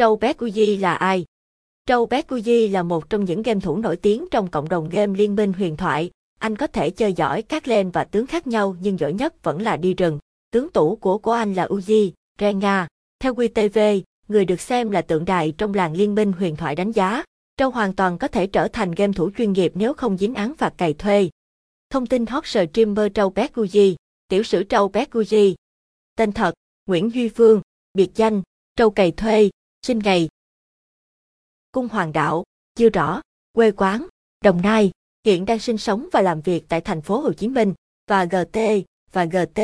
Trâu bé Uzi là ai? Trâu bé Uzi là một trong những game thủ nổi tiếng trong cộng đồng game Liên minh huyền thoại. Anh có thể chơi giỏi các lane và tướng khác nhau nhưng giỏi nhất vẫn là đi rừng. Tướng tủ của của anh là Uzi, Renga. Theo QTV, người được xem là tượng đài trong làng liên minh huyền thoại đánh giá, Trâu hoàn toàn có thể trở thành game thủ chuyên nghiệp nếu không dính án phạt cày thuê. Thông tin hot streamer Trâu bé Uzi, tiểu sử Trâu bé Uzi. Tên thật, Nguyễn Duy Phương, biệt danh, Trâu cày thuê, sinh ngày. Cung Hoàng Đạo, chưa rõ, quê quán, Đồng Nai, hiện đang sinh sống và làm việc tại thành phố Hồ Chí Minh, và GT, và GT,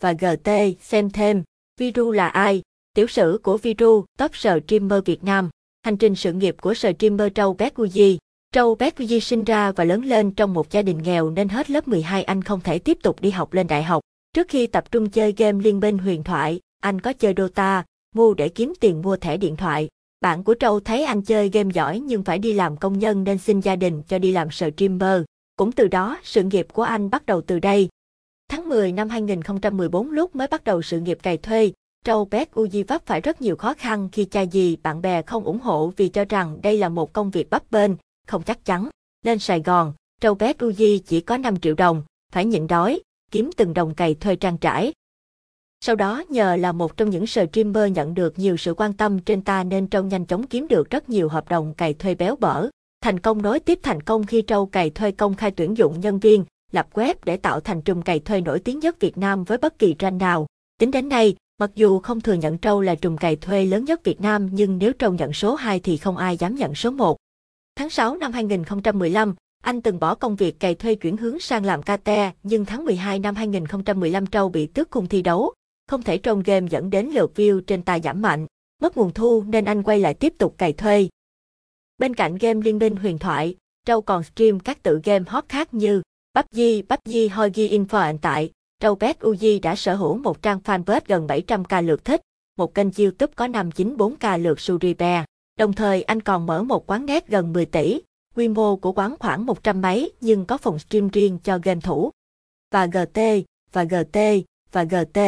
và GT, xem thêm, Viru là ai, tiểu sử của Viru, top streamer Việt Nam, hành trình sự nghiệp của streamer Trâu Becuji. Trâu Becuji sinh ra và lớn lên trong một gia đình nghèo nên hết lớp 12 anh không thể tiếp tục đi học lên đại học. Trước khi tập trung chơi game liên minh huyền thoại, anh có chơi Dota, ngu để kiếm tiền mua thẻ điện thoại. Bạn của Trâu thấy anh chơi game giỏi nhưng phải đi làm công nhân nên xin gia đình cho đi làm streamer. Cũng từ đó, sự nghiệp của anh bắt đầu từ đây. Tháng 10 năm 2014 lúc mới bắt đầu sự nghiệp cày thuê, Trâu Bét Uzi vấp phải rất nhiều khó khăn khi cha dì bạn bè không ủng hộ vì cho rằng đây là một công việc bấp bênh, không chắc chắn. Lên Sài Gòn, Trâu Bét Uzi chỉ có 5 triệu đồng, phải nhịn đói, kiếm từng đồng cày thuê trang trải. Sau đó nhờ là một trong những streamer nhận được nhiều sự quan tâm trên ta nên Trâu nhanh chóng kiếm được rất nhiều hợp đồng cày thuê béo bở. Thành công nối tiếp thành công khi Trâu cày thuê công khai tuyển dụng nhân viên, lập web để tạo thành trùm cày thuê nổi tiếng nhất Việt Nam với bất kỳ tranh nào. Tính đến nay, mặc dù không thừa nhận Trâu là trùm cày thuê lớn nhất Việt Nam nhưng nếu Trâu nhận số 2 thì không ai dám nhận số 1. Tháng 6 năm 2015, anh từng bỏ công việc cày thuê chuyển hướng sang làm KT, nhưng tháng 12 năm 2015 Trâu bị tước cùng thi đấu, không thể trong game dẫn đến lượt view trên tài giảm mạnh, mất nguồn thu nên anh quay lại tiếp tục cày thuê. Bên cạnh game liên minh huyền thoại, Trâu còn stream các tự game hot khác như PUBG, PUBG Hogi Info hiện tại, Trâu Pet Uzi đã sở hữu một trang fanpage gần 700k lượt thích, một kênh YouTube có 594k lượt Suribe. Đồng thời anh còn mở một quán net gần 10 tỷ, quy mô của quán khoảng 100 mấy nhưng có phòng stream riêng cho game thủ. Và GT, và GT, và GT,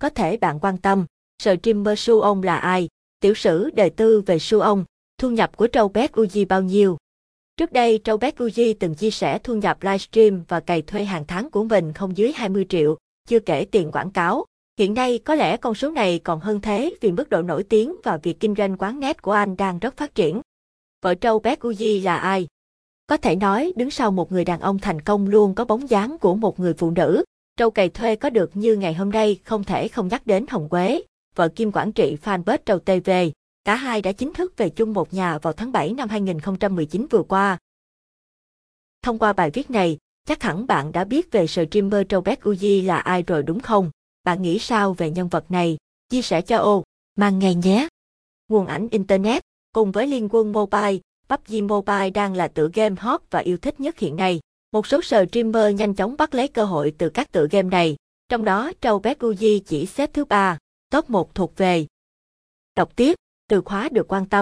có thể bạn quan tâm, streamer Su ông là ai? Tiểu sử đời tư về Su ông, thu nhập của Trâu Bé Uzi bao nhiêu? Trước đây, Trâu Bé Uzi từng chia sẻ thu nhập livestream và cày thuê hàng tháng của mình không dưới 20 triệu, chưa kể tiền quảng cáo. Hiện nay có lẽ con số này còn hơn thế vì mức độ nổi tiếng và việc kinh doanh quán net của anh đang rất phát triển. Vợ Trâu Bé Uzi là ai? Có thể nói, đứng sau một người đàn ông thành công luôn có bóng dáng của một người phụ nữ. Trâu cày thuê có được như ngày hôm nay không thể không nhắc đến Hồng Quế, vợ Kim quản trị fanpage Trâu TV. Cả hai đã chính thức về chung một nhà vào tháng 7 năm 2019 vừa qua. Thông qua bài viết này, chắc hẳn bạn đã biết về streamer Trâu Bé Uzi là ai rồi đúng không? Bạn nghĩ sao về nhân vật này? Chia sẻ cho ô, mang ngày nhé! Nguồn ảnh Internet, cùng với Liên quân Mobile, PUBG Mobile đang là tựa game hot và yêu thích nhất hiện nay. Một số streamer nhanh chóng bắt lấy cơ hội từ các tựa game này, trong đó Trâu Bé Guji chỉ xếp thứ ba, top 1 thuộc về. Đọc tiếp, từ khóa được quan tâm.